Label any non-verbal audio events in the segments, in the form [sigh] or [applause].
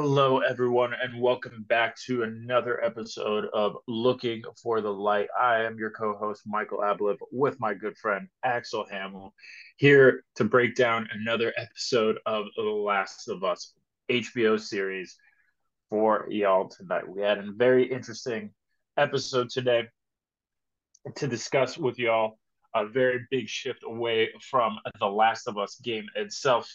Hello, everyone, and welcome back to another episode of Looking for the Light. I am your co host, Michael Ablip, with my good friend Axel Hamill, here to break down another episode of The Last of Us HBO series for y'all tonight. We had a very interesting episode today to discuss with y'all a very big shift away from the Last of Us game itself.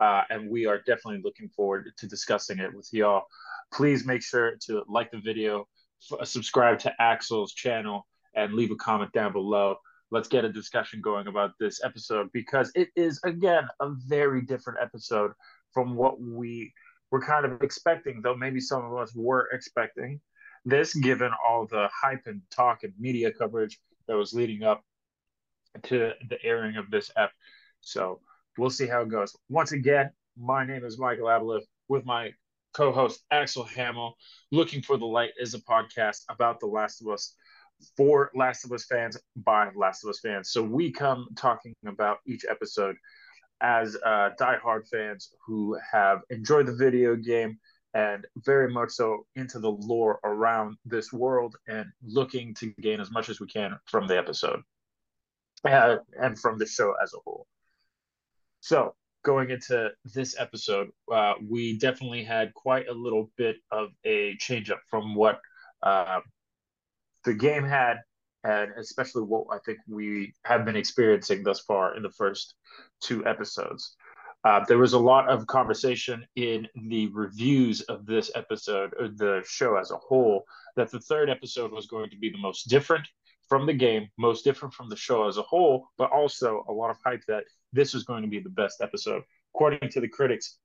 Uh, and we are definitely looking forward to discussing it with y'all. Please make sure to like the video, f- subscribe to Axel's channel, and leave a comment down below. Let's get a discussion going about this episode because it is, again, a very different episode from what we were kind of expecting, though maybe some of us were expecting this, given all the hype and talk and media coverage that was leading up to the airing of this ep. So we'll see how it goes. Once again, my name is Michael Abeloff with my co-host Axel Hamill. Looking for the Light is a podcast about The Last of Us for Last of Us fans by Last of Us fans. So we come talking about each episode as uh, diehard fans who have enjoyed the video game and very much so into the lore around this world and looking to gain as much as we can from the episode uh, and from the show as a whole. So, going into this episode, uh, we definitely had quite a little bit of a change up from what uh, the game had, and especially what I think we have been experiencing thus far in the first two episodes. Uh, there was a lot of conversation in the reviews of this episode, or the show as a whole, that the third episode was going to be the most different from the game, most different from the show as a whole, but also a lot of hype that this is going to be the best episode. According to the critics,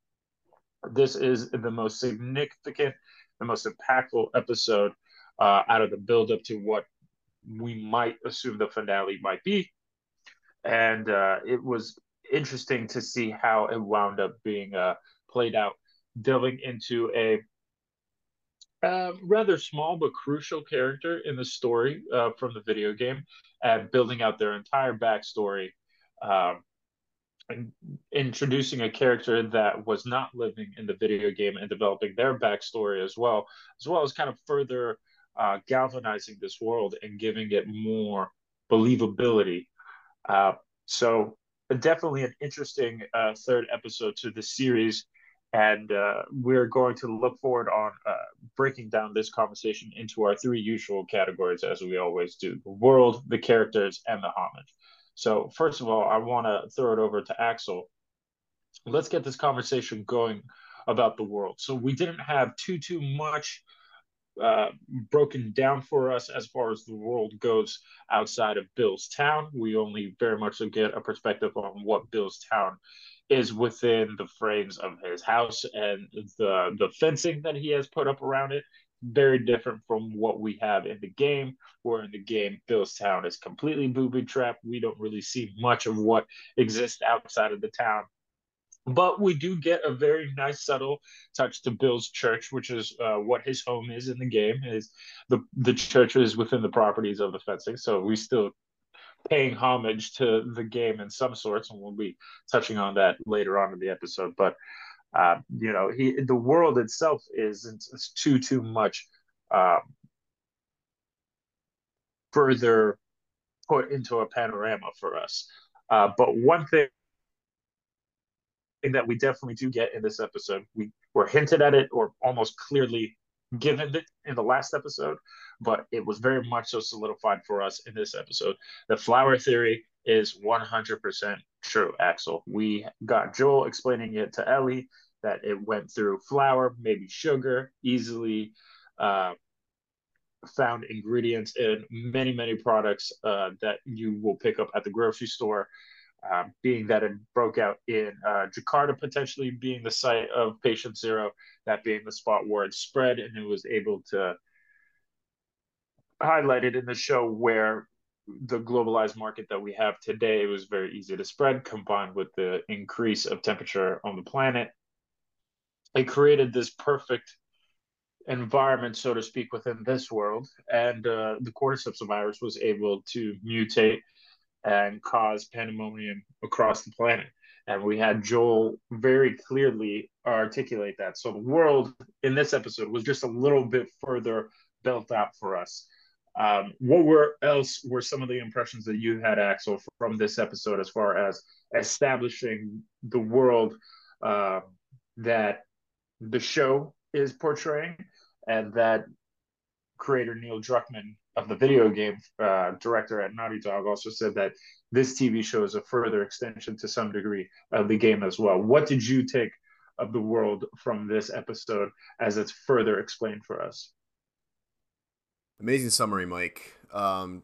this is the most significant, the most impactful episode uh, out of the build up to what we might assume the finale might be. And uh, it was interesting to see how it wound up being uh, played out, delving into a uh, rather small but crucial character in the story uh, from the video game and building out their entire backstory um, and introducing a character that was not living in the video game and developing their backstory as well, as well as kind of further uh, galvanizing this world and giving it more believability. Uh, so definitely an interesting uh, third episode to the series and uh, we're going to look forward on uh, breaking down this conversation into our three usual categories as we always do the world the characters and the homage. So first of all i want to throw it over to axel. Let's get this conversation going about the world. So we didn't have too too much uh, broken down for us as far as the world goes outside of bill's town we only very much get a perspective on what bill's town is within the frames of his house and the the fencing that he has put up around it. Very different from what we have in the game where in the game bill's town is completely booby trapped. We don't really see much of what exists outside of the town. But we do get a very nice subtle touch to bill's church which is uh, what his home is in the game is the the church is within the properties of the fencing. So we still paying homage to the game in some sorts, and we'll be touching on that later on in the episode. But uh, you know, he the world itself isn't too too much um, further put into a panorama for us. Uh, but one thing that we definitely do get in this episode, we were hinted at it or almost clearly given it in the last episode, but it was very much so solidified for us in this episode. The flour theory is 100% true, Axel. We got Joel explaining it to Ellie that it went through flour, maybe sugar, easily uh, found ingredients in many, many products uh, that you will pick up at the grocery store. Uh, being that it broke out in uh, Jakarta, potentially being the site of patient zero, that being the spot where it spread, and it was able to highlighted in the show where the globalized market that we have today—it was very easy to spread combined with the increase of temperature on the planet. It created this perfect environment so to speak within this world and uh, the cordyceps virus was able to mutate and cause pandemonium across the planet And we had Joel very clearly articulate that. So the world in this episode was just a little bit further built out for us. Um, what were else were some of the impressions that you had, Axel, from this episode as far as establishing the world uh, that the show is portraying, and that creator Neil Druckmann of the video game uh, director at Naughty Dog also said that this TV show is a further extension to some degree of the game as well. What did you take of the world from this episode as it's further explained for us? Amazing summary, Mike. Um,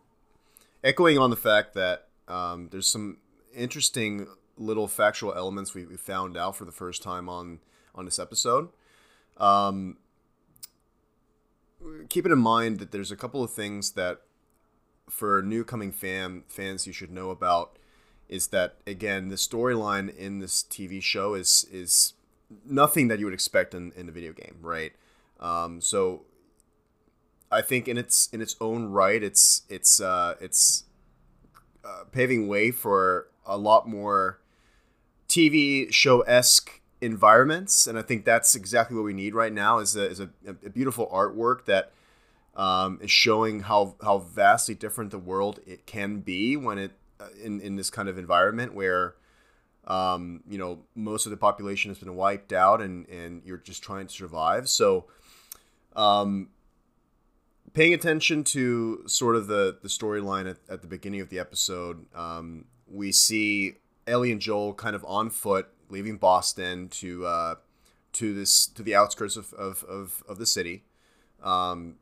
echoing on the fact that um, there's some interesting little factual elements we, we, found out for the first time on on this episode. Um, keeping in mind that there's a couple of things that for new coming fan fans you should know about is that again the storyline in this TV show is is nothing that you would expect in, in the video game, right? Um, so I think in its in its own right, it's it's uh, it's uh, paving way for a lot more TV show esque environments, and I think that's exactly what we need right now. Is a is a, a beautiful artwork that um, is showing how how vastly different the world it can be when it uh, in in this kind of environment where um, you know most of the population has been wiped out and and you're just trying to survive. So um, paying attention to sort of the the storyline at, at the beginning of the episode, um, we see Ellie and Joel kind of on foot leaving Boston to uh, to this to the outskirts of of, of, of the city. Um,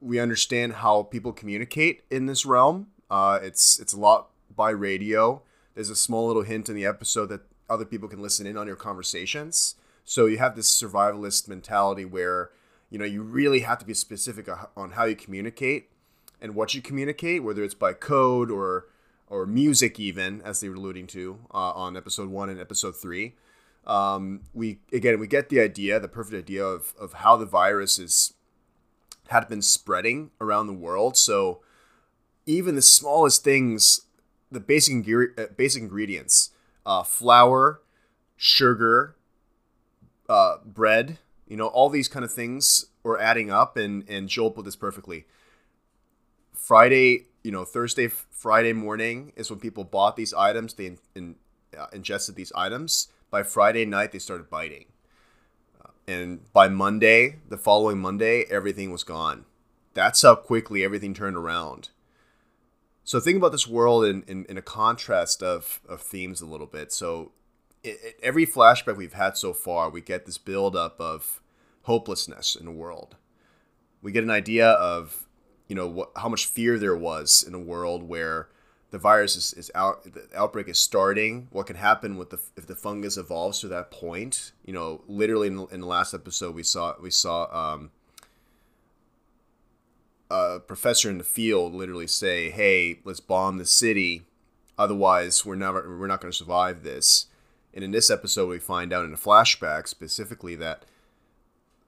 we understand how people communicate in this realm. Uh, it's it's a lot by radio. There's a small little hint in the episode that other people can listen in on your conversations. So you have this survivalist mentality where you know you really have to be specific on how you communicate and what you communicate whether it's by code or or music even as they were alluding to uh, on episode one and episode three um, we again we get the idea the perfect idea of, of how the virus is had been spreading around the world so even the smallest things the basic, uh, basic ingredients uh, flour sugar uh, bread you know, all these kind of things were adding up, and and Joel put this perfectly. Friday, you know, Thursday, Friday morning is when people bought these items. They in, in, uh, ingested these items. By Friday night, they started biting, uh, and by Monday, the following Monday, everything was gone. That's how quickly everything turned around. So think about this world in, in, in a contrast of, of themes a little bit. So it, every flashback we've had so far, we get this buildup of hopelessness in the world. We get an idea of, you know, what, how much fear there was in a world where the virus is, is out, the outbreak is starting. What can happen with the if the fungus evolves to that point? You know, literally in, in the last episode, we saw we saw um, a professor in the field literally say, "Hey, let's bomb the city, otherwise we're never we're not going to survive this." And in this episode, we find out in a flashback specifically that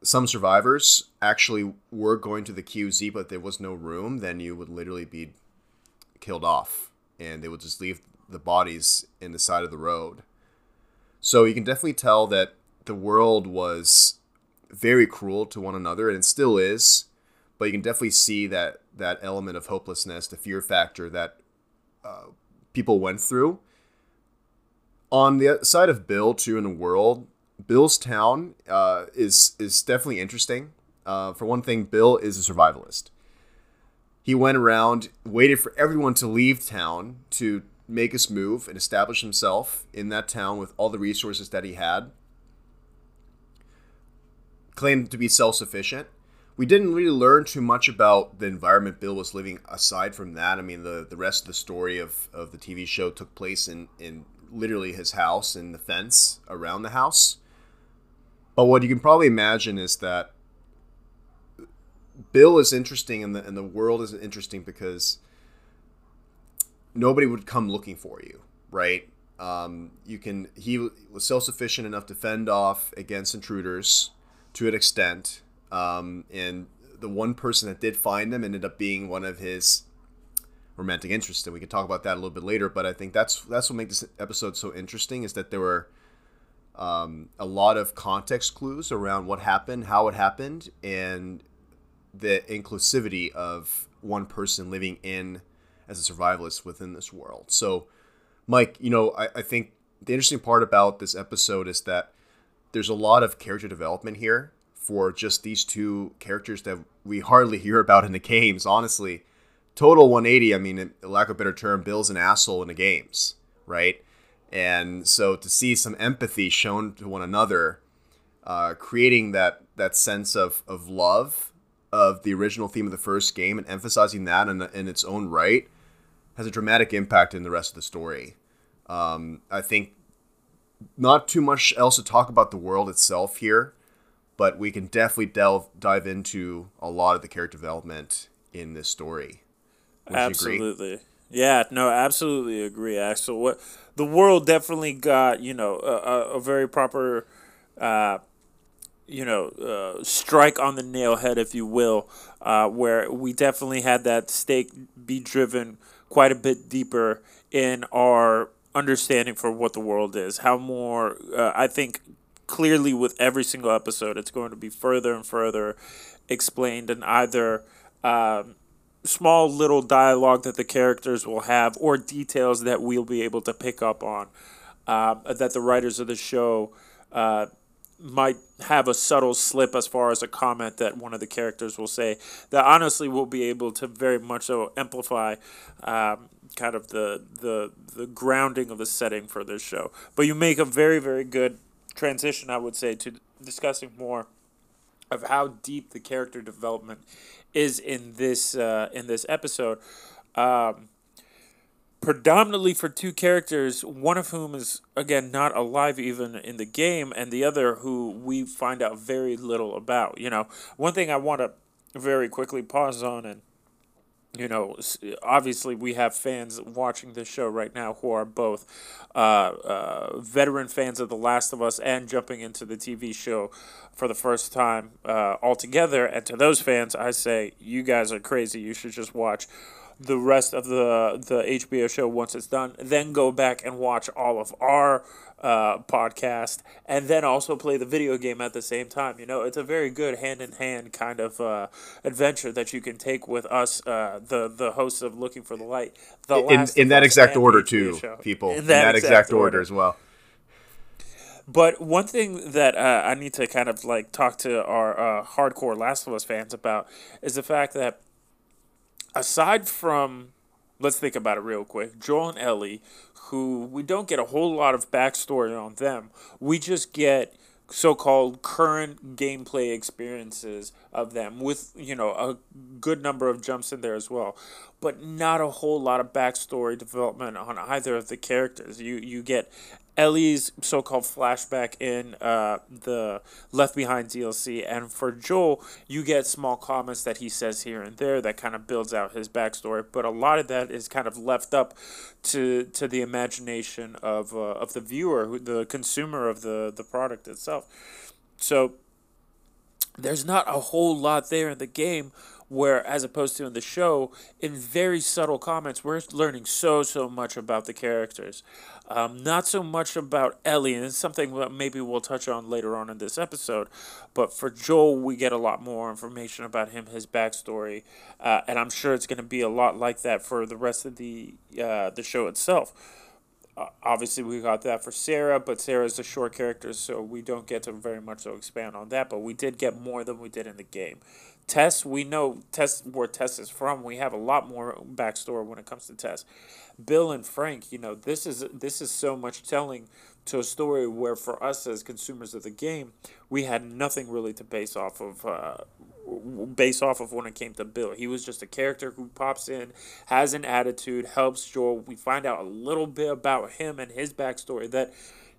some survivors actually were going to the QZ, but there was no room. Then you would literally be killed off, and they would just leave the bodies in the side of the road. So you can definitely tell that the world was very cruel to one another, and it still is. But you can definitely see that that element of hopelessness, the fear factor that uh, people went through on the side of Bill too in the world, Bill's town uh, is is definitely interesting. Uh, for one thing, Bill is a survivalist. He went around, waited for everyone to leave town to make his move and establish himself in that town with all the resources that he had. Claimed to be self sufficient. We didn't really learn too much about the environment Bill was living aside from that. I mean, the, the rest of the story of, of the TV show took place in, in literally his house and the fence around the house. But what you can probably imagine is that Bill is interesting and the and the world is interesting because nobody would come looking for you, right? Um, you can he was self sufficient enough to fend off against intruders to an extent, um, and the one person that did find him ended up being one of his romantic interests, and we can talk about that a little bit later. But I think that's that's what makes this episode so interesting is that there were um, a lot of context clues around what happened, how it happened, and the inclusivity of one person living in as a survivalist within this world. So, Mike, you know, I, I think the interesting part about this episode is that there's a lot of character development here for just these two characters that we hardly hear about in the games, honestly. Total 180, I mean, lack of a better term, Bill's an asshole in the games, right? And so to see some empathy shown to one another, uh, creating that that sense of, of love of the original theme of the first game and emphasizing that in, in its own right has a dramatic impact in the rest of the story. Um, I think not too much else to talk about the world itself here, but we can definitely delve dive into a lot of the character development in this story. Would absolutely. Yeah, no, absolutely agree, Axel. What the world definitely got, you know, a, a very proper uh, you know, uh, strike on the nail head, if you will, uh, where we definitely had that stake be driven quite a bit deeper in our understanding for what the world is. How more, uh, I think, clearly with every single episode, it's going to be further and further explained and either um, small little dialogue that the characters will have or details that we'll be able to pick up on uh, that the writers of the show uh, might have a subtle slip as far as a comment that one of the characters will say that honestly will be able to very much so amplify um, kind of the, the the grounding of the setting for this show. But you make a very very good transition, I would say, to discussing more of how deep the character development is in this uh, in this episode. Um, predominantly for two characters, one of whom is again not alive even in the game, and the other who we find out very little about. You know, one thing I want to very quickly pause on and you know, obviously we have fans watching this show right now who are both uh, uh, veteran fans of The Last of Us and jumping into the TV show for the first time uh, altogether. And to those fans, I say, you guys are crazy. You should just watch the rest of the the HBO show once it's done. Then go back and watch all of our uh, podcast, and then also play the video game at the same time. You know, it's a very good hand in hand kind of uh, adventure that you can take with us, uh, the the hosts of Looking for the Light. The in in that exact order too, show. people. In that, in that exact, exact order. order as well. But one thing that uh, I need to kind of like talk to our uh, hardcore Last of Us fans about is the fact that aside from let's think about it real quick. Joel and ellie who we don't get a whole lot of backstory on them. We just get so-called current gameplay experiences of them with you know a good number of jumps in there as well. But not a whole lot of backstory development on either of the characters. You you get Ellie's so-called flashback in uh, the Left Behind DLC, and for Joel, you get small comments that he says here and there that kind of builds out his backstory. But a lot of that is kind of left up to to the imagination of uh, of the viewer, the consumer of the the product itself. So there's not a whole lot there in the game where as opposed to in the show in very subtle comments we're learning so so much about the characters um, not so much about ellie and it's something that maybe we'll touch on later on in this episode but for joel we get a lot more information about him his backstory uh, and i'm sure it's going to be a lot like that for the rest of the uh, the show itself uh, obviously, we got that for Sarah, but Sarah's a short character, so we don't get to very much so expand on that. But we did get more than we did in the game. Tess, we know Tess where Tess is from. We have a lot more backstory when it comes to Tess. Bill and Frank, you know, this is this is so much telling to a story where for us as consumers of the game, we had nothing really to base off of uh, base off of when it came to Bill. He was just a character who pops in, has an attitude, helps Joel. We find out a little bit about him and his backstory that,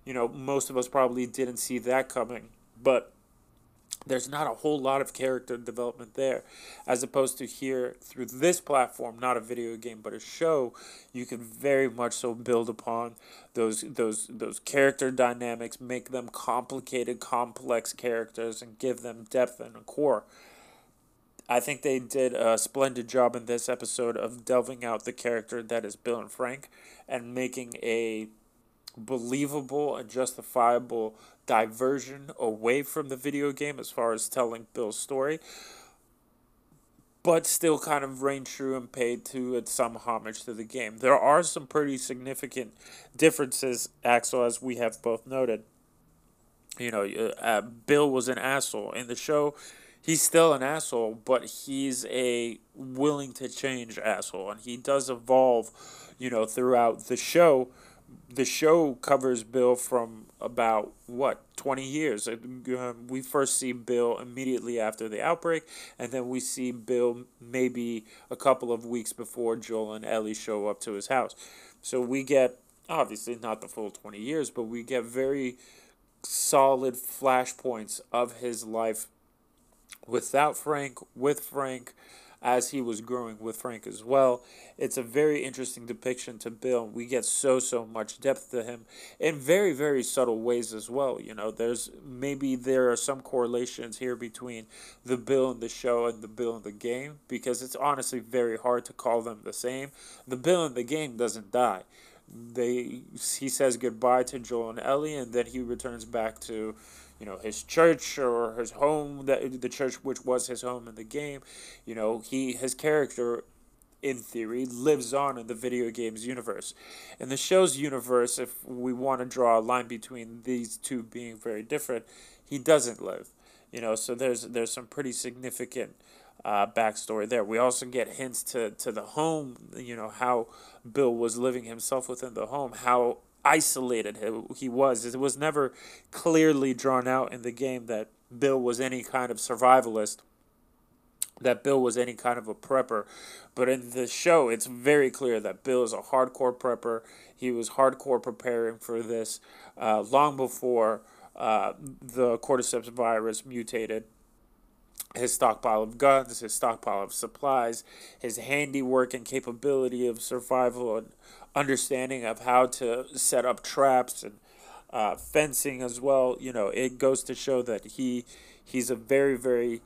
you know, most of us probably didn't see that coming. But there's not a whole lot of character development there as opposed to here through this platform not a video game but a show you can very much so build upon those those those character dynamics make them complicated complex characters and give them depth and a core. I think they did a splendid job in this episode of delving out the character that is Bill and Frank and making a believable and justifiable diversion away from the video game as far as telling Bill's story, but still kind of reign true and paid to it some homage to the game. There are some pretty significant differences, Axel, as we have both noted. You know, uh, Bill was an asshole in the show he's still an asshole, but he's a willing to change asshole, and he does evolve, you know, throughout the show. The show covers Bill from about what twenty years. Um, we first see Bill immediately after the outbreak, and then we see Bill maybe a couple of weeks before Joel and Ellie show up to his house. So we get obviously not the full twenty years, but we get very solid flashpoints of his life without Frank, with Frank, as he was growing with Frank as well. It's a very interesting depiction to Bill. We get so so much depth to him in very very subtle ways as well. You know, there's maybe there are some correlations here between the Bill in the show and the Bill in the game because it's honestly very hard to call them the same. The Bill in the game doesn't die. They he says goodbye to Joel and Ellie and then he returns back to you know his church or his home that the church which was his home in the game you know he his character in theory lives on in the video games universe in the show's universe if we want to draw a line between these two being very different he doesn't live you know so there's there's some pretty significant uh, backstory there. We also get hints to, to the home, you know, how Bill was living himself within the home, how isolated he was. It was never clearly drawn out in the game that Bill was any kind of survivalist, that Bill was any kind of a prepper. But in the show, it's very clear that Bill is a hardcore prepper. He was hardcore preparing for this uh, long before uh, the cordyceps virus mutated his stockpile of guns, his stockpile of supplies, his handiwork and capability of survival and understanding of how to set up traps and uh, fencing as well. You know, it goes to show that he he's a very very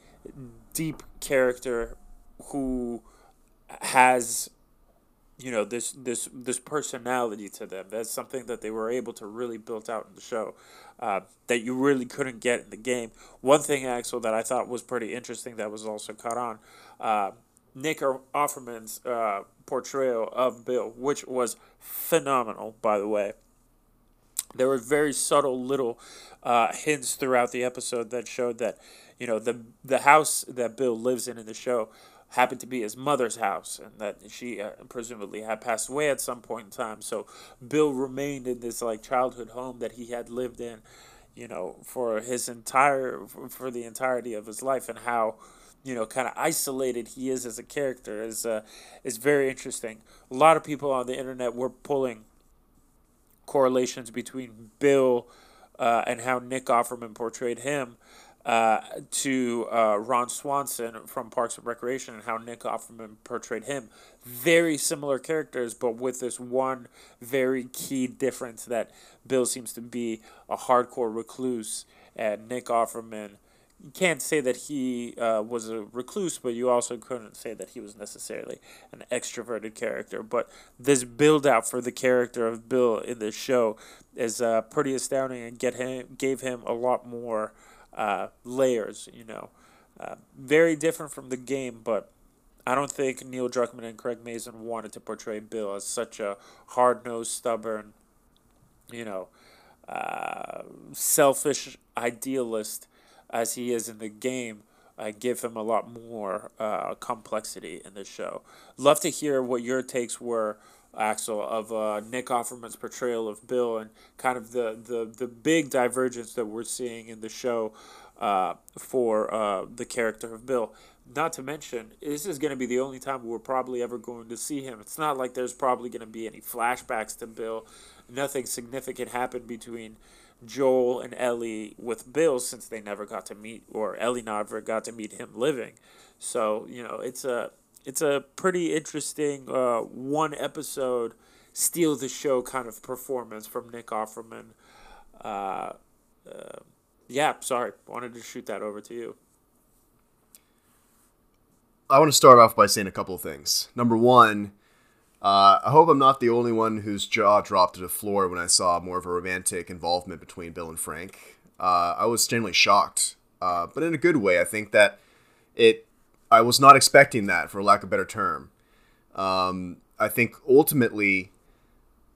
deep character who has you know this this this personality to them. That's something that they were able to really build out in the show uh, that you really couldn't get in the game. One thing, Axel, that I thought was pretty interesting that was also caught on. Uh, Nick Offerman's uh, portrayal of Bill, which was phenomenal, by the way. There were very subtle little uh, hints throughout the episode that showed that, you know, the the house that Bill lives in in the show happened to be his mother's house, and that she uh, presumably had passed away at some point in time. So Bill remained in this like childhood home that he had lived in, you know, for his entire for the entirety of his life, and how you know kind of isolated he is as a character is uh, is very interesting. A lot of people on the internet were pulling correlations between Bill uh, and how Nick Offerman portrayed him uh, to uh, Ron Swanson from Parks and Recreation and how Nick Offerman portrayed him. Very similar characters, but with this one very key difference that Bill seems to be a hardcore recluse, and Nick Offerman. You can't say that he uh, was a recluse, but you also couldn't say that he was necessarily an extroverted character. But this build out for the character of Bill in this show is uh, pretty astounding and get him gave him a lot more uh, layers, you know. Uh, very different from the game, but I don't think Neil Druckmann and Craig Mazin wanted to portray Bill as such a hard nosed, stubborn, you know, uh, selfish idealist as he is in the game. I give him a lot more uh, complexity in the show. Love to hear what your takes were Axel, of uh, Nick Offerman's portrayal of Bill and kind of the, the, the big divergence that we're seeing in the show uh, for uh, the character of Bill. Not to mention, this is going to be the only time we're probably ever going to see him. It's not like there's probably going to be any flashbacks to Bill. Nothing significant happened between Joel and Ellie with Bill since they never got to meet, or Ellie never got to meet him living. So, you know, it's a it's a pretty interesting uh, one episode steal the show kind of performance from Nick Offerman. Uh, uh, yeah, sorry, wanted to shoot that over to you. I want to start off by saying a couple of things. Number one, uh, I hope I'm not the only one whose jaw dropped to the floor when I saw more of a romantic involvement between Bill and Frank. Uh, I was genuinely shocked, uh, but in a good way. I think that it. I was not expecting that, for lack of a better term. Um, I think ultimately,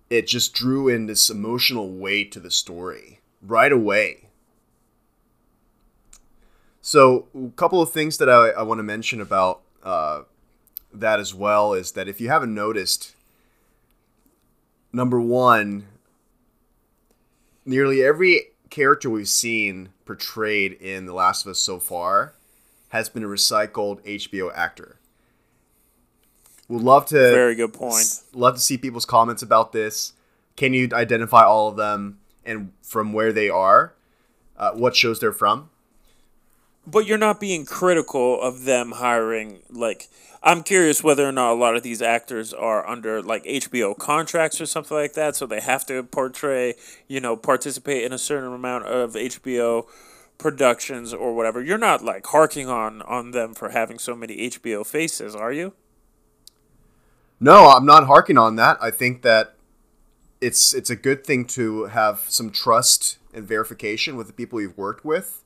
it just drew in this emotional weight to the story right away. So, a couple of things that I, I want to mention about uh, that as well is that if you haven't noticed, number one, nearly every character we've seen portrayed in The Last of Us so far has been a recycled HBO actor. Would love to Very good point. love to see people's comments about this. Can you identify all of them and from where they are? Uh, what shows they're from? But you're not being critical of them hiring like I'm curious whether or not a lot of these actors are under like HBO contracts or something like that, so they have to portray, you know, participate in a certain amount of HBO productions or whatever. You're not like harking on on them for having so many HBO faces, are you? No, I'm not harking on that. I think that it's it's a good thing to have some trust and verification with the people you've worked with.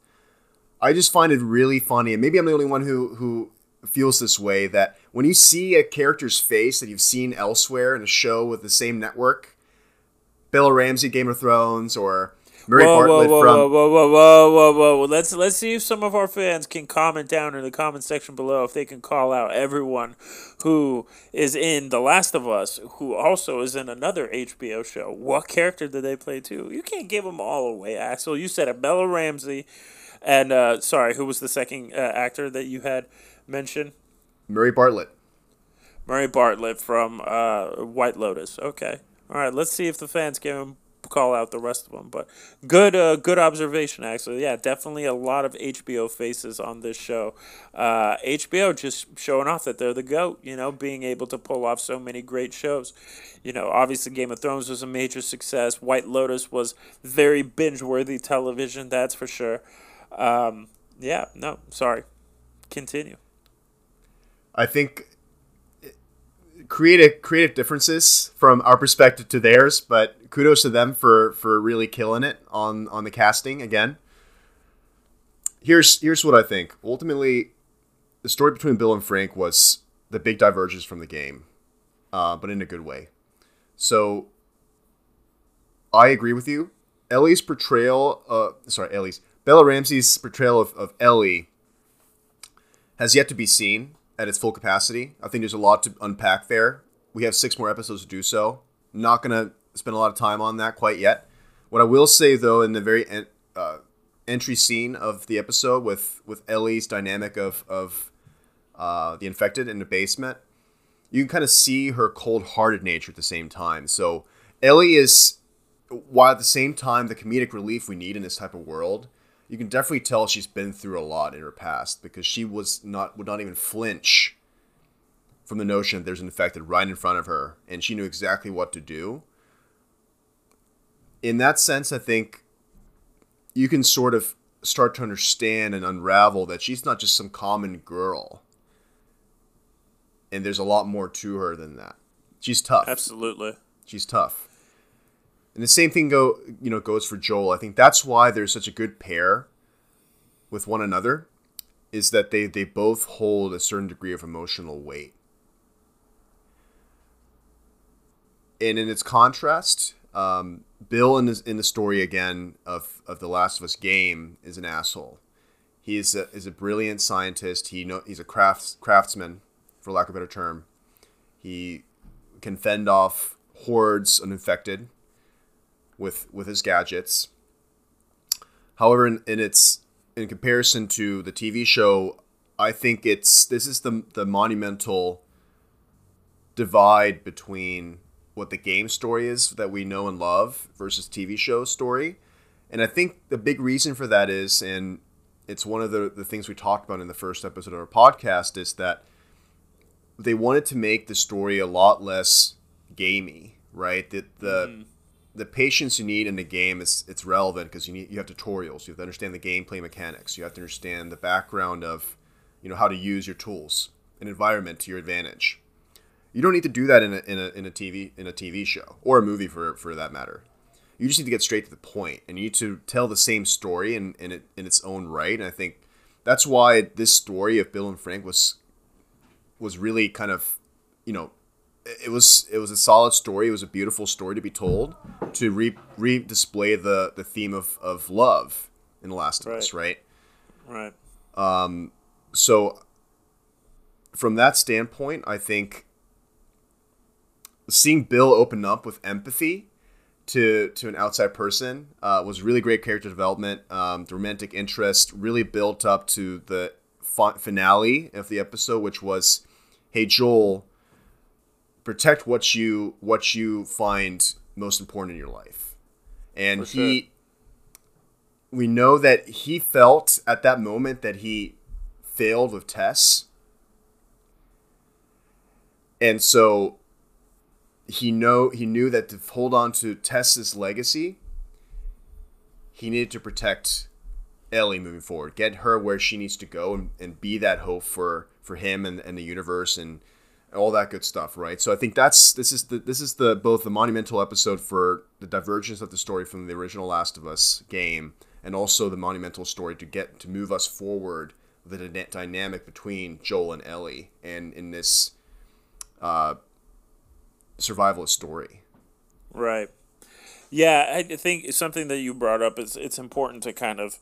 I just find it really funny, and maybe I'm the only one who who feels this way that when you see a character's face that you've seen elsewhere in a show with the same network, Bella Ramsey, Game of Thrones, or Murray whoa, Bartlett whoa, whoa, from whoa, whoa, whoa, whoa, whoa, whoa, whoa. Let's let's see if some of our fans can comment down in the comment section below if they can call out everyone who is in The Last of Us, who also is in another HBO show. What character did they play too? You can't give them all away, Axel. You said a Bella Ramsey, and uh, sorry, who was the second uh, actor that you had mentioned? Murray Bartlett. Murray Bartlett from uh, White Lotus. Okay, all right. Let's see if the fans can call out the rest of them. But good, uh, good observation. Actually, yeah, definitely a lot of HBO faces on this show. Uh, HBO just showing off that they're the goat. You know, being able to pull off so many great shows. You know, obviously Game of Thrones was a major success. White Lotus was very binge-worthy television. That's for sure. Um, yeah. No, sorry. Continue. I think creative creative differences from our perspective to theirs, but kudos to them for for really killing it on on the casting again. Here's here's what I think. Ultimately, the story between Bill and Frank was the big divergence from the game, uh, but in a good way. So I agree with you. Ellie's portrayal, uh, sorry, Ellie's Bella Ramsey's portrayal of, of Ellie has yet to be seen at its full capacity. I think there's a lot to unpack there. We have six more episodes to do so. Not gonna spend a lot of time on that quite yet. What I will say though, in the very en- uh, entry scene of the episode with with Ellie's dynamic of of uh, the infected in the basement, you can kind of see her cold-hearted nature at the same time. So Ellie is, while at the same time the comedic relief we need in this type of world, you can definitely tell she's been through a lot in her past because she was not would not even flinch from the notion that there's an infected right in front of her and she knew exactly what to do. In that sense, I think you can sort of start to understand and unravel that she's not just some common girl. And there's a lot more to her than that. She's tough. Absolutely. She's tough. And the same thing go you know goes for Joel. I think that's why they're such a good pair with one another is that they they both hold a certain degree of emotional weight. And in its contrast, um, Bill in, in the story again of, of the Last of Us game is an asshole. He is a, is a brilliant scientist. He know he's a crafts craftsman, for lack of a better term. He can fend off hordes of infected with with his gadgets. However, in, in its in comparison to the TV show, I think it's this is the the monumental divide between what the game story is that we know and love versus TV show story. And I think the big reason for that is, and it's one of the, the things we talked about in the first episode of our podcast, is that they wanted to make the story a lot less gamey, right? That the mm-hmm the patience you need in the game is it's relevant because you need you have tutorials. You have to understand the gameplay mechanics. You have to understand the background of, you know, how to use your tools. an environment to your advantage. You don't need to do that in a, in a, in a TV in a TV show or a movie for for that matter. You just need to get straight to the point, and you need to tell the same story in in, it, in its own right. And I think that's why this story of Bill and Frank was was really kind of you know it was it was a solid story. It was a beautiful story to be told to re re display the the theme of of love in The Last of Right. Us, right? Right. Um, so from that standpoint, I think seeing Bill open up with empathy to to an outside person uh, was really great character development. Um, the romantic interest really built up to the fi- finale of the episode, which was, "Hey Joel, protect what you what you find most important in your life," and he. We know that he felt at that moment that he failed with Tess. And so he know he knew that to hold on to Tess's legacy, he needed to protect Ellie moving forward, get her where she needs to go and, and be that hope for for him and, and the universe and all that good stuff, right? So I think that's this is the this is the both the monumental episode for the divergence of the story from the original Last of Us game and also the monumental story to get to move us forward the dyna- dynamic between Joel and Ellie and in this uh, survivalist story. Right. Yeah, I think something that you brought up is it's important to kind of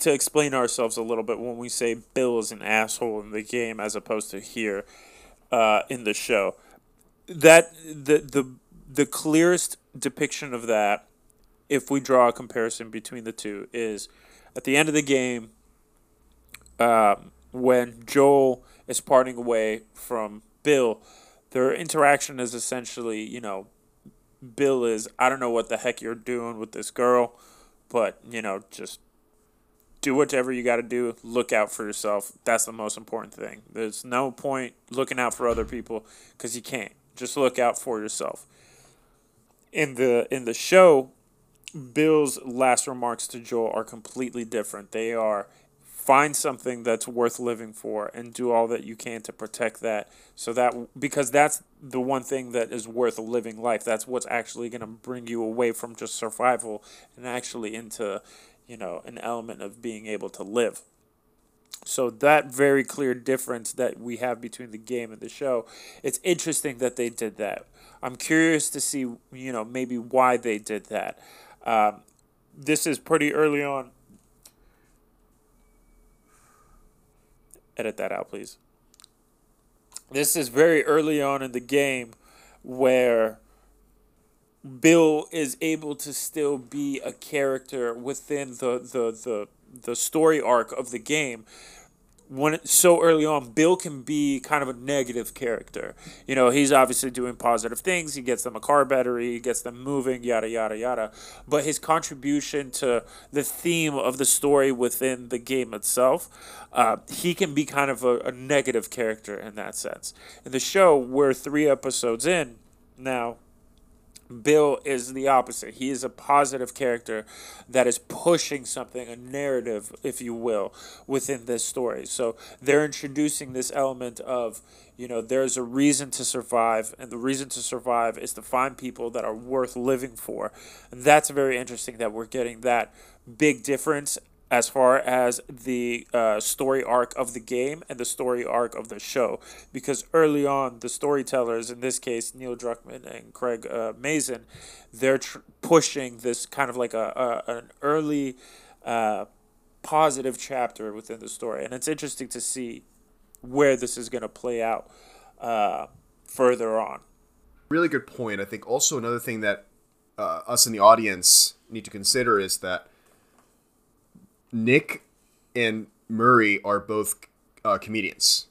to explain ourselves a little bit when we say Bill is an asshole in the game as opposed to here uh, in the show. That the the the clearest depiction of that, if we draw a comparison between the two, is at the end of the game um, when Joel is parting away from Bill. Their interaction is essentially, you know, Bill is, I don't know what the heck you're doing with this girl, but, you know, just do whatever you got to do. Look out for yourself. That's the most important thing. There's no point looking out for other people because you can't. Just look out for yourself. In the in the show, Bill's last remarks to Joel are completely different. They are find something that's worth living for and do all that you can to protect that. So that because that's the one thing that is worth living life. That's what's actually going to bring you away from just survival and actually into you know an element of being able to live. So that very clear difference that we have between the game and the show it's interesting that they did that. I'm curious to see you know maybe why they did that. Um, this is pretty early on edit that out, please. This is very early on in the game where Bill is able to still be a character within the the the, the story arc of the game. When so early on, Bill can be kind of a negative character. You know, he's obviously doing positive things. He gets them a car battery, he gets them moving, yada yada yada. But his contribution to the theme of the story within the game itself, uh, he can be kind of a, a negative character in that sense. In the show, we're three episodes in now. Bill is the opposite. He is a positive character that is pushing something, a narrative, if you will, within this story. So they're introducing this element of, you know, there's a reason to survive, and the reason to survive is to find people that are worth living for. And that's very interesting that we're getting that big difference as far as the uh, story arc of the game and the story arc of the show. Because early on, the storytellers, in this case Neil Druckmann and Craig uh, Mazin, they're tr- pushing this kind of like a, a an early uh, positive chapter within the story, and it's interesting to see where this is going to play out uh, further on. Really good point. I think also another thing that uh, us in the audience need to consider is that Nick and Murray are both uh, comedians.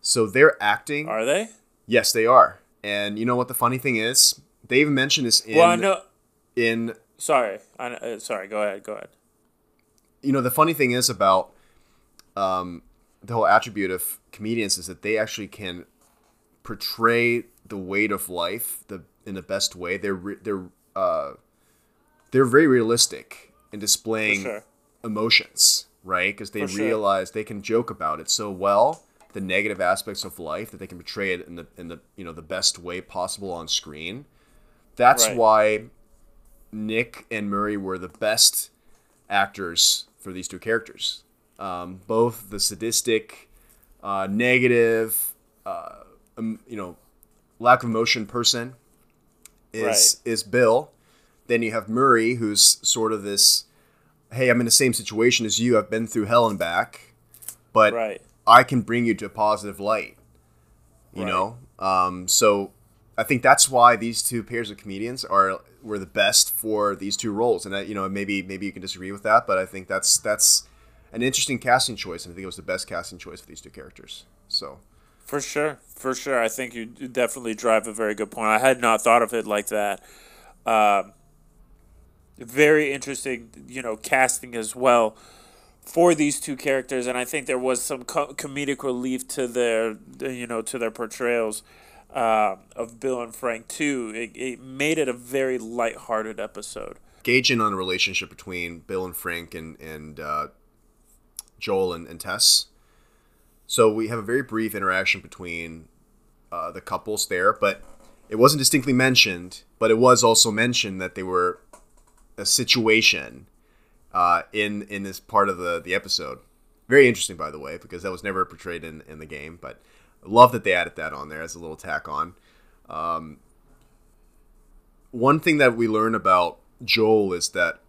So they're acting. Are they? Yes, they are. And you know what the funny thing is? They even mentioned this in well, I know. in Sorry, I, uh, sorry. Go ahead. Go ahead. you know the funny thing is about um, the whole attribute of comedians is that they actually can portray the weight of life the in the best way. They're re- they're uh, they're very realistic in displaying sure. Emotions right? Because they sure. realize they can joke about it so well, the negative aspects of life that they can portray it in the in the you know the best way possible on screen. That's Right. why Nick and Murray were the best actors for these two characters. Um, both the sadistic, uh, negative, uh, um, you know, lack of emotion person is is Bill. Then you have Murray, who's sort of this, hey, I'm in the same situation as you. I've been through hell and back, but Right. I can bring you to a positive light. You Right. know, um, so I think that's why these two pairs of comedians are were the best for these two roles. And I, you know, maybe maybe you can disagree with that, but I think that's that's an interesting casting choice, and I think it was the best casting choice for these two characters. So For sure, for sure. I think you definitely drive a very good point. I had not thought of it like that. Um, very interesting, you know, casting as well for these two characters, and I think there was some co- comedic relief to their, you know, to their portrayals uh, of Bill and Frank too. It, it made it a very lighthearted episode. gauging on the relationship between Bill and Frank and and uh, Joel and, and Tess. So we have a very brief interaction between uh, the couples there, but it wasn't distinctly mentioned. But it was also mentioned that they were a situation uh, in in this part of the the episode. Very interesting, by the way, because that was never portrayed in in the game. But love that they added that on there as a little tack on. Um, one thing that we learn about Joel is that,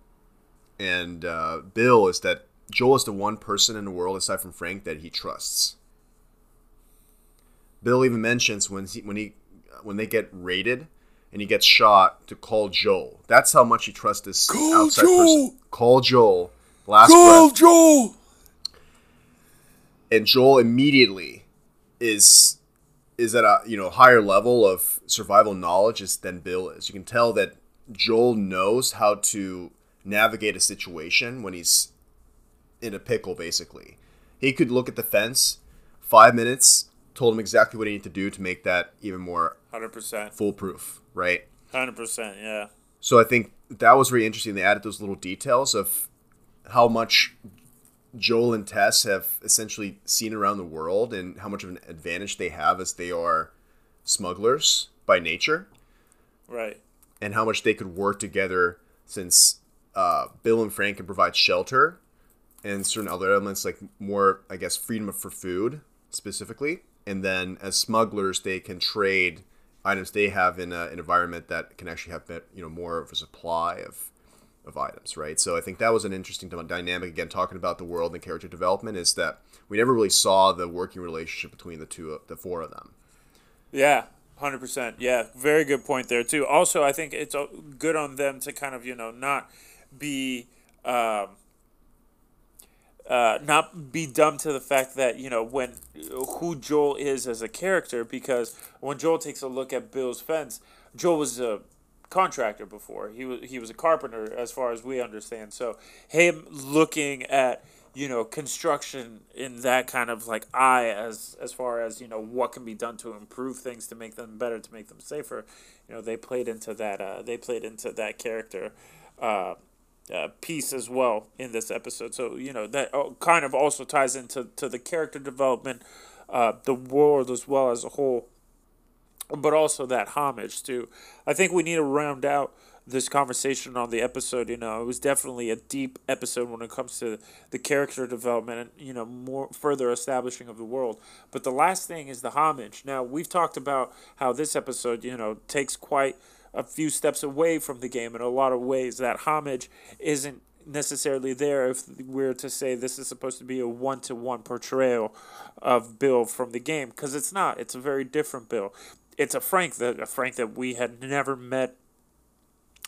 and uh, Bill is that Joel is the one person in the world aside from Frank that he trusts. Bill even mentions when he when he when they get raided and he gets shot to call Joel. That's how much he trusts this Call outside Joel! person. Call Joel. Last breath Joel! and Joel immediately is is at a you know higher level of survival knowledge than Bill is. You can tell that Joel knows how to navigate a situation when he's in a pickle. Basically, he could look at the fence, five minutes, told him exactly what he needed to do to make that even more Hundred percent, foolproof. Right. hundred percent. Yeah. So I think that was really interesting. They added those little details of how much Joel and Tess have essentially seen around the world and how much of an advantage they have as they are smugglers by nature Right. and how much they could work together since uh, Bill and Frank can provide shelter and certain other elements like more, I guess, freedom for food specifically. And then as smugglers, they can trade items they have in a, an environment that can actually have you know more of a supply of of items, right? So I think that was an interesting dynamic. Again, talking about the world and character development is that we never really saw the working relationship between the two, the four of them. Yeah, hundred percent. Yeah, very good point there too. Also, I think it's uh, good on them to kind of you know not be. Um, uh, not be dumb to the fact that you know when who Joel is as a character because when Joel takes a look at Bill's fence, Joel was a contractor before. He was he was a carpenter as far as we understand. So him looking at you know construction in that kind of like eye as as far as you know what can be done to improve things to make them better to make them safer. You know they played into that. Uh, they played into that character. Uh, uh, piece as well in this episode. So you know that uh, kind of also ties into to the character development, uh, the world as well as a whole, but also that homage too. I think we need to round out this conversation on the episode. You know, it was definitely a deep episode when it comes to the character development and you know more further establishing of the world. But the last thing is the homage. Now we've talked about how this episode you know takes quite a few steps away from the game in a lot of ways. That homage isn't necessarily there if we're to say this is supposed to be a one to one portrayal of Bill from the game because it's not. It's a very different Bill. It's a Frank that a Frank that we had never met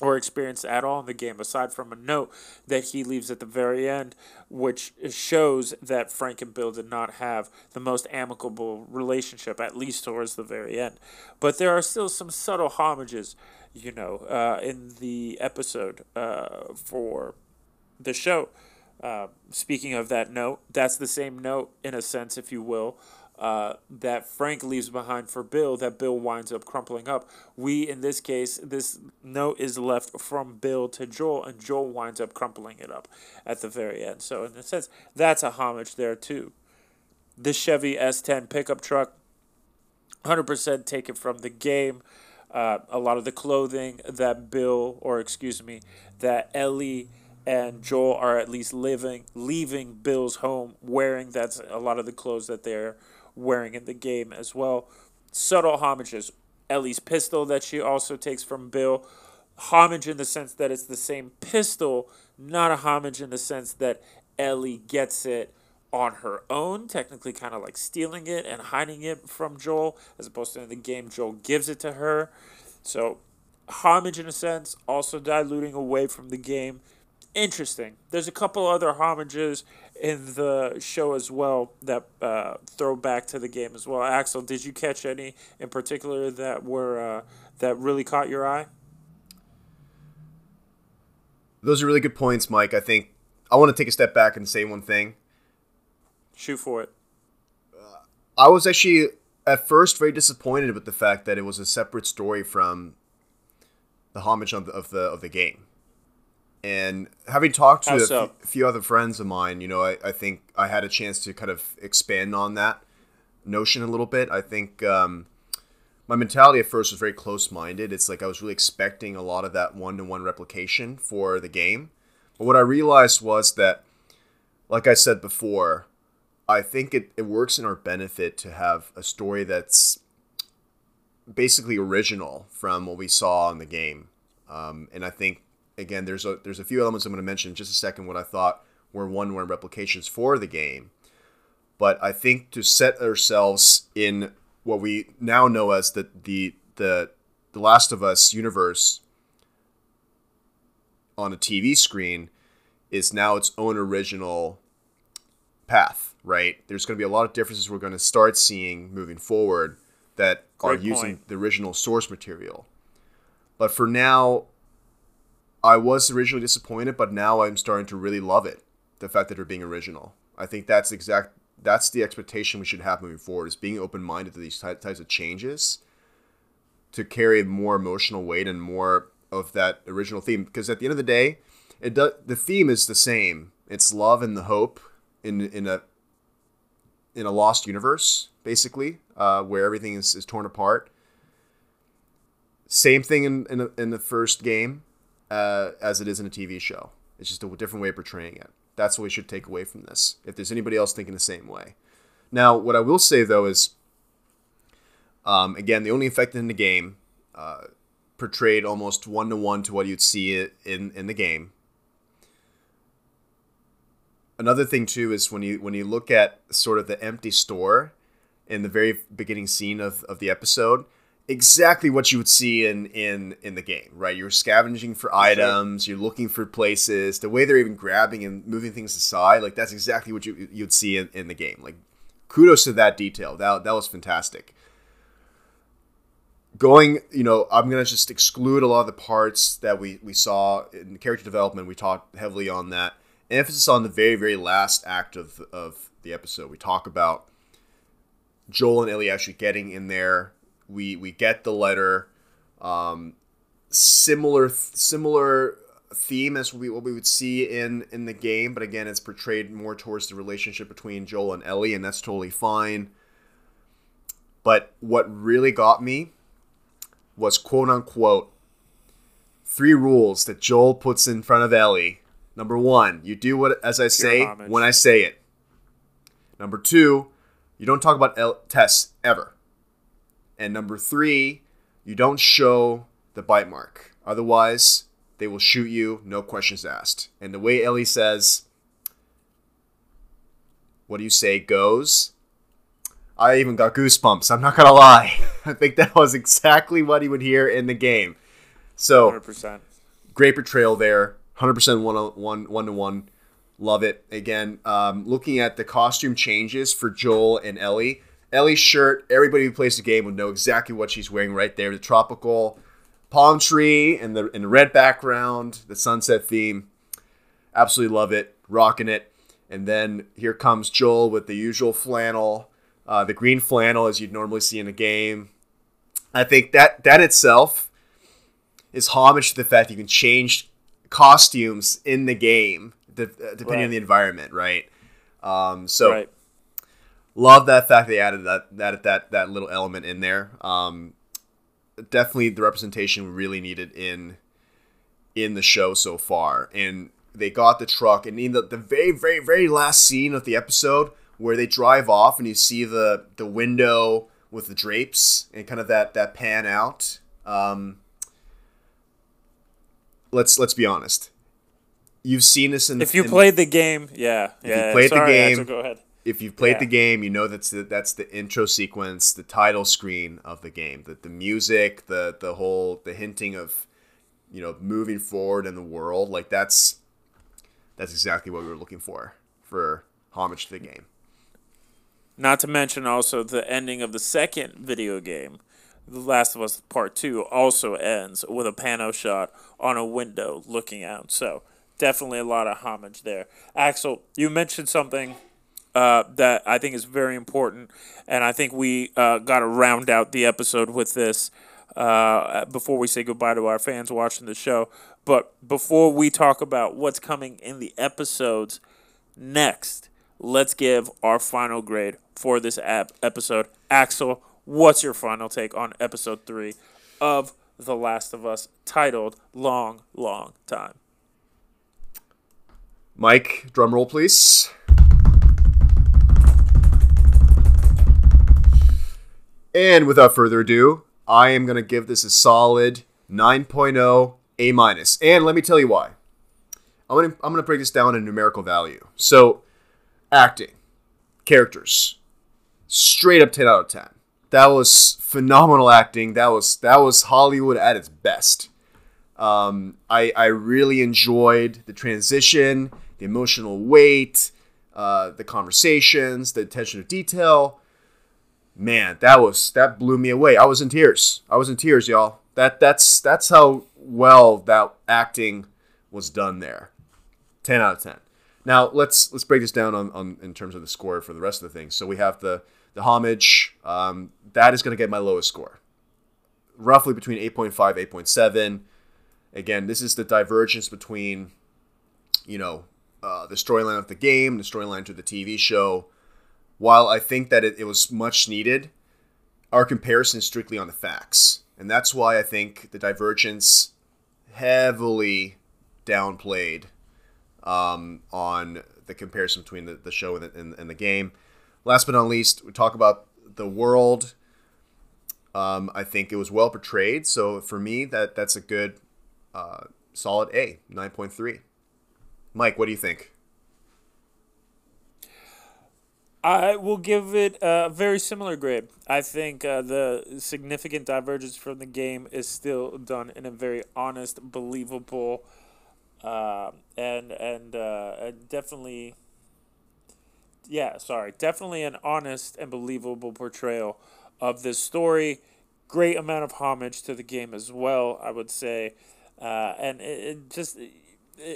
or experience at all in the game, aside from a note that he leaves at the very end, which shows that Frank and Bill did not have the most amicable relationship, at least towards the very end. But there are still some subtle homages, you know, uh, in the episode uh, for the show. Uh, speaking of that note, that's the same note, in a sense, if you will, uh, that Frank leaves behind for Bill that Bill winds up crumpling up. We, in this case, this note is left from Bill to Joel, and Joel winds up crumpling it up at the very end. So, in a sense, that's a homage there, too. The Chevy S10 pickup truck, 100% taken from the game. Uh, a lot of the clothing that Bill, or excuse me, that Ellie and Joel are at least living, leaving Bill's home wearing. That's a lot of the clothes that they're wearing in the game as well. Subtle homages. Ellie's pistol that she also takes from Bill. Homage in the sense that it's the same pistol, not a homage in the sense that Ellie gets it on her own, technically kind of like stealing it and hiding it from Joel, as opposed to in the game, Joel gives it to her. So, homage in a sense, also diluting away from the game interesting. There's a couple other homages in the show as well that uh, throw back to the game as well. Axel, did you catch any in particular that were uh, that really caught your eye? Those are really good points, Mike. I think I want to take a step back and say one thing. Shoot for it. Uh, I was actually at first very disappointed with the fact that it was a separate story from the homage of the of the, of the game. And having talked to a so? few other friends of mine, you know, I, I think I had a chance to kind of expand on that notion a little bit. I think um, my mentality at first was very close minded. It's like I was really expecting a lot of that one to one replication for the game. But what I realized was that, like I said before, I think it, it works in our benefit to have a story that's basically original from what we saw in the game. Um, and I think again, there's a there's a few elements I'm going to mention in just a second. What I thought were one one replications for the game, but I think to set ourselves in what we now know as the the the the Last of Us universe on a TV screen is now its own original path, right? There's going to be a lot of differences we're going to start seeing moving forward that Great are using the original source material. But for now, I was originally disappointed, but now I'm starting to really love it. The fact that they're being original. I think that's exact. That's the expectation we should have moving forward: is being open minded to these types of changes to carry more emotional weight and more of that original theme. Because at the end of the day, it. The theme is the same. It's love and the hope in in a in a lost universe, basically, uh, where everything is, is torn apart. Same thing in in, in the first game uh, as it is in a TV show. It's just a different way of portraying it. That's what we should take away from this. If there's anybody else thinking the same way. Now, what I will say though is, um, again, the only effect in the game uh, portrayed almost one to one to what you'd see it in in the game. Another thing too is when you when you look at sort of the empty store in the very beginning scene of, of the episode, exactly what you would see in in in the game, right? You're scavenging for items, you're looking for places. The way they're even grabbing and moving things aside, like that's exactly what you you'd see in, in the game. Like kudos to that detail. That that was fantastic. Going, you know, I'm gonna just exclude a lot of the parts that we we saw in character development. We talked heavily on that. Emphasis on the very very last act of of the episode. We talk about Joel and Ellie actually getting in there we we get the letter. Um, similar similar theme as we, what we would see in in the game, but again, it's portrayed more towards the relationship between Joel and Ellie, and that's totally fine. But what really got me was quote unquote three rules that Joel puts in front of Ellie. Number one, you do what as I say when I say it. Number two, you don't talk about El- Tess ever. And number three, you don't show the bite mark. Otherwise, they will shoot you, no questions asked. And the way Ellie says, what do you say, goes, I even got goosebumps. I'm not going to lie. [laughs] I think that was exactly what he would hear in the game. So, 100%. great portrayal there. 100% one, one, one to one. Love it. Again, um, looking at the costume changes for Joel and Ellie Ellie's shirt, everybody who plays the game would know exactly what she's wearing right there. The tropical palm tree and the, and the red background, the sunset theme. Absolutely love it. Rocking it. And then here comes Joel with the usual flannel, uh, the green flannel as you'd normally see in a game. I think that that itself is homage to the fact you can change costumes in the game de- uh, depending Right. on the environment, right? Um, so right. Love that fact they added that that that that little element in there. Um, definitely the representation we really needed in in the show so far, and they got the truck, and in the, the very very very last scene of the episode where they drive off, and you see the the window with the drapes and kind of that that pan out. Um, let's let's be honest. You've seen this in If you in- played the game, yeah, if yeah. played the sorry, game- Axel, go ahead. If you've played Yeah. the game, you know that's the, that's the intro sequence, the title screen of the game, the, the music, the the whole the hinting of you know moving forward in the world. Like that's that's exactly what we were looking for for homage to the game. Not to mention also the ending of the second video game, The Last of Us Part 2, also ends with a pano shot on a window looking out. So definitely a lot of homage there. Axel, you mentioned something uh, that I think is very important, and I think we uh, got to round out the episode with this uh, before we say goodbye to our fans watching the show. But before we talk about what's coming in the episodes next, let's give our final grade for this ap- episode. Axel, what's your final take on episode three of The Last of Us, titled "Long, Long Time"? Mike, drum roll, please. And without further ado, I am going to give this a solid 9.0 A minus. And let me tell you why. I'm going to I'm going to break this down in numerical value. So, acting, characters, straight up 10 out of 10. That was phenomenal acting. That was that was Hollywood at its best. Um, I, I really enjoyed the transition, the emotional weight, uh, the conversations, the attention to detail. Man, that was that blew me away. I was in tears. I was in tears, y'all. That that's that's how well that acting was done there. Ten out of ten. Now let's let's break this down on, on in terms of the score for the rest of the things. So we have the the homage. Um, that is going to get my lowest score, roughly between 8.5 8.7 again, this is the divergence between, you know, uh, the storyline of the game, the storyline to the TV show. While I think that it, it was much needed, our comparison is strictly on the facts. And that's why I think the divergence heavily downplayed um, on the comparison between the, the show and the, and, and the game. Last but not least, we talk about the world. Um, I think it was well portrayed. So for me, that that's a good uh, solid A, 9.3. Mike, what do you think? I will give it a very similar grade. I think uh, the significant divergence from the game is still done in a very honest, believable, uh, and and uh, definitely, yeah, sorry, definitely an honest and believable portrayal of this story. Great amount of homage to the game as well, I would say, uh, and it, it just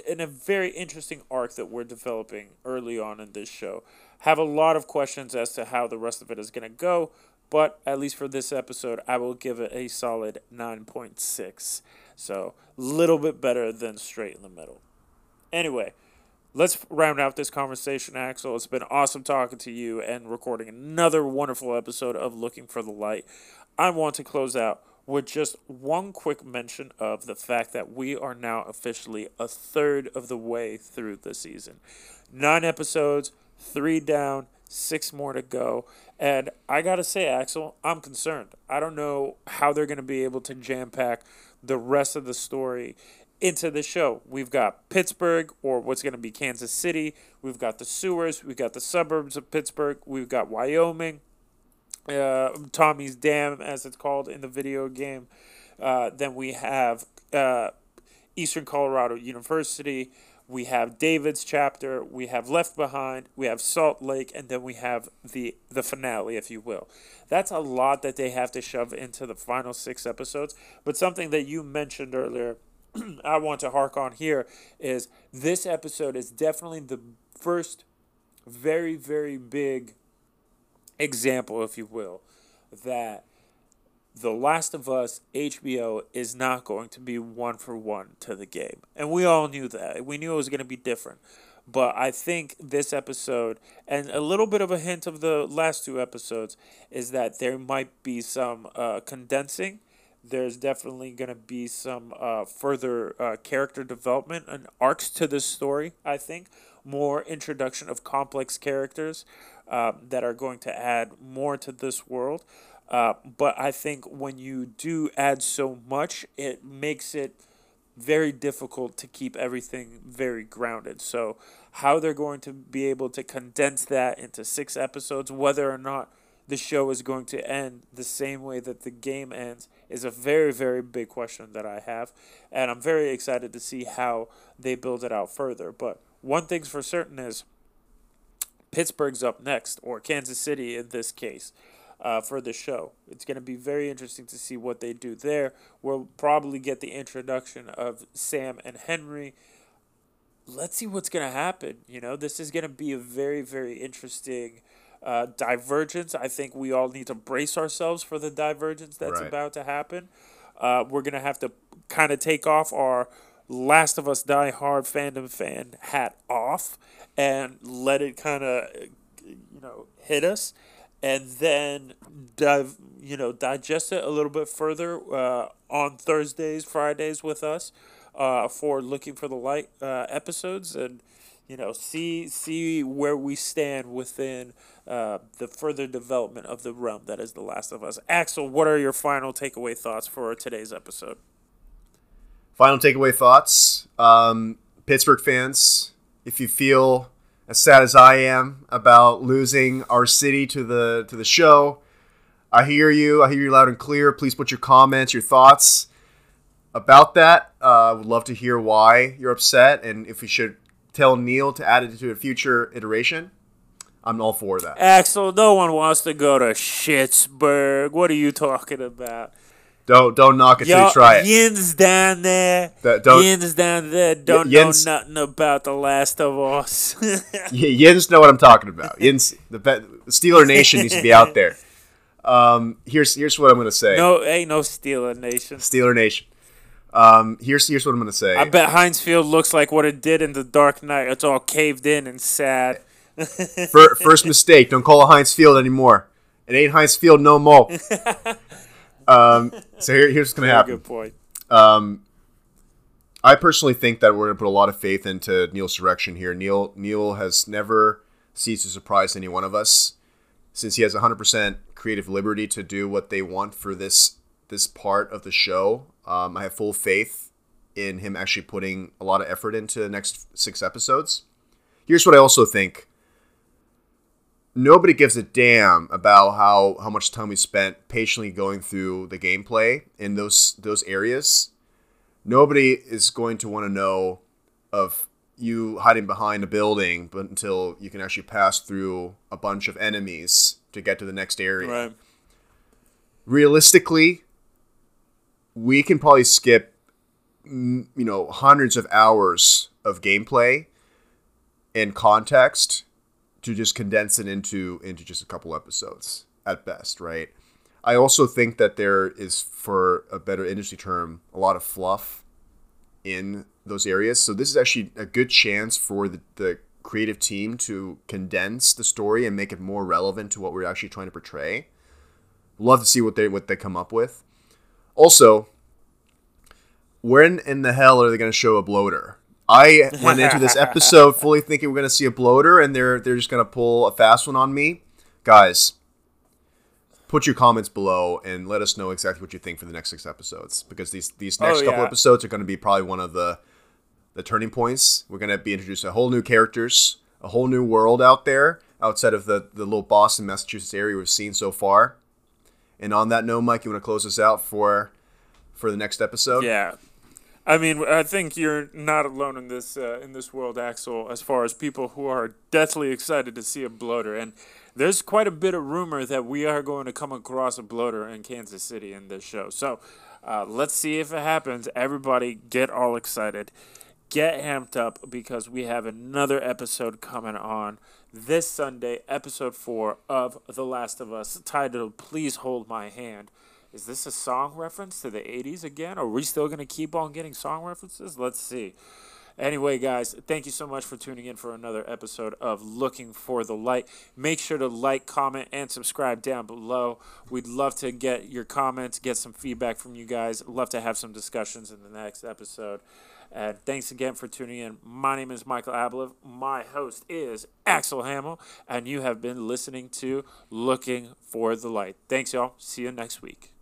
in a very interesting arc that we're developing early on in this show. Have a lot of questions as to how the rest of it is going to go, but at least for this episode, I will give it a solid 9.6. So, a little bit better than straight in the middle. Anyway, let's round out this conversation, Axel. It's been awesome talking to you and recording another wonderful episode of Looking for the Light. I want to close out with just one quick mention of the fact that we are now officially a third of the way through the season. Nine episodes, three down, six more to go. And I got to say, Axel, I'm concerned. I don't know how they're going to be able to jam pack the rest of the story into the show. We've got Pittsburgh, or what's going to be Kansas City. We've got the sewers. We've got the suburbs of Pittsburgh. We've got Wyoming uh, Tommy's Dam, as it's called in the video game. Uh, then we have uh, Eastern Colorado University. We have David's chapter. We have Left Behind. We have Salt Lake, and then we have the the finale, if you will. That's a lot that they have to shove into the final six episodes. But something that you mentioned earlier, [clears throat] I want to hark on here is this episode is definitely the first very very big example, if you will, that The Last of Us HBO is not going to be one for one to the game. And we all knew that. We knew it was going to be different. But I think this episode, and a little bit of a hint of the last two episodes, is that there might be some uh, condensing. There's definitely going to be some uh, further uh, character development and arcs to this story, I think. More introduction of complex characters um, that are going to add more to this world. Uh, but I think when you do add so much, it makes it very difficult to keep everything very grounded. So, how they're going to be able to condense that into six episodes, whether or not the show is going to end the same way that the game ends, is a very, very big question that I have. And I'm very excited to see how they build it out further. But one thing's for certain is Pittsburgh's up next, or Kansas City in this case uh, for the show. It's going to be very interesting to see what they do there. We'll probably get the introduction of Sam and Henry. Let's see what's going to happen. You know, this is going to be a very, very interesting uh, divergence. I think we all need to brace ourselves for the divergence that's Right. about to happen. Uh, we're going to have to kind of take off our Last of Us Die Hard fandom fan hat off and let it kind of, you know, hit us and then dive, you know, digest it a little bit further uh, on Thursdays, Fridays with us uh, for looking for the light uh, episodes and you know see see where we stand within uh, the further development of the realm that is the Last of Us. Axel, what are your final takeaway thoughts for today's episode? Final takeaway thoughts. Um, Pittsburgh fans, if you feel as sad as I am about losing our city to the to the show, I hear you. I hear you loud and clear. Please put your comments, your thoughts about that. Uh, I would love to hear why you're upset and if we should tell Neil to add it to a future iteration. I'm all for that. Axel, no one wants to go to Schittsburg. What are you talking about? Don't don't knock it till Yo, you try it. Yin's down there. That- don't- Yin's down there. Don't Yin's- know nothing about The Last of Us. [laughs] Yins know what I'm talking about. [laughs] Yins, the Steeler Nation needs to be out there. Um, here's here's what I'm gonna say. no, ain't no Steeler Nation. Steeler Nation. Um, here's here's what I'm gonna say. I bet Heinz Field looks like what it did in The Dark Knight. It's all caved in and sad. First [laughs] mistake. Don't call it Heinz Field anymore. It ain't Heinz Field no more. Um, so here, here's what's gonna happen. good point. Um, I personally think that we're going to put a lot of faith into Neil's direction here. Neil Neil has never ceased to surprise any one of us, since he has 100% creative liberty to do what they want for this this part of the show. Um, I have full faith in him actually putting a lot of effort into the next six episodes. Here's what I also think. Nobody gives a damn about how, how much time we spent patiently going through the gameplay in those those areas nobody is going to want to know of you hiding behind a building but until you can actually pass through a bunch of enemies to get to the next area. Right. Realistically, we can probably skip mm, you know hundreds of hours of gameplay and context to just condense it into into just a couple episodes at best, right? I also think that there is, for a better industry term, a lot of fluff in those areas. So this is actually a good chance for the, the creative team to condense the story and make it more relevant to what we're actually trying to portray. Love to see what they what they come up with. Also, when in the hell are they going to show a bloater? I went into this [laughs] episode fully thinking we're going to see a bloater, and they're they're just going to pull a fast one on me, guys. Put your comments below and let us know exactly what you think for the next six episodes, because these these oh, next Oh, couple yeah. episodes are going to be probably one of the the turning points. We're going to be introduced to whole new characters, a whole new world out there outside of the the little Boston, Massachusetts area we've seen so far. And on that note, Mike, you want to close us out for for the next episode? Yeah. I mean, I think you're not alone in this uh, in this world, Axel. As far as people who are deathly excited to see a bloater, and there's quite a bit of rumor that we are going to come across a bloater in Kansas City in this show. So uh, let's see if it happens. Everybody, get all excited. get amped up because we have another episode coming on this Sunday, episode four of The Last of Us, titled Please Hold My Hand. Is this a song reference to the 80s again? Are we still going to keep on getting song references? Let's see. Anyway, guys, thank you so much for tuning in for another episode of Looking for the Light. Make sure to like, comment, and subscribe down below. We'd love to get your comments, get some feedback from you guys. Love to have some discussions in the next episode. And thanks again for tuning in. My name is Michael Ablev. My host is Axel Hamill, and you have been listening to Looking for the Light. Thanks, y'all. See you next week.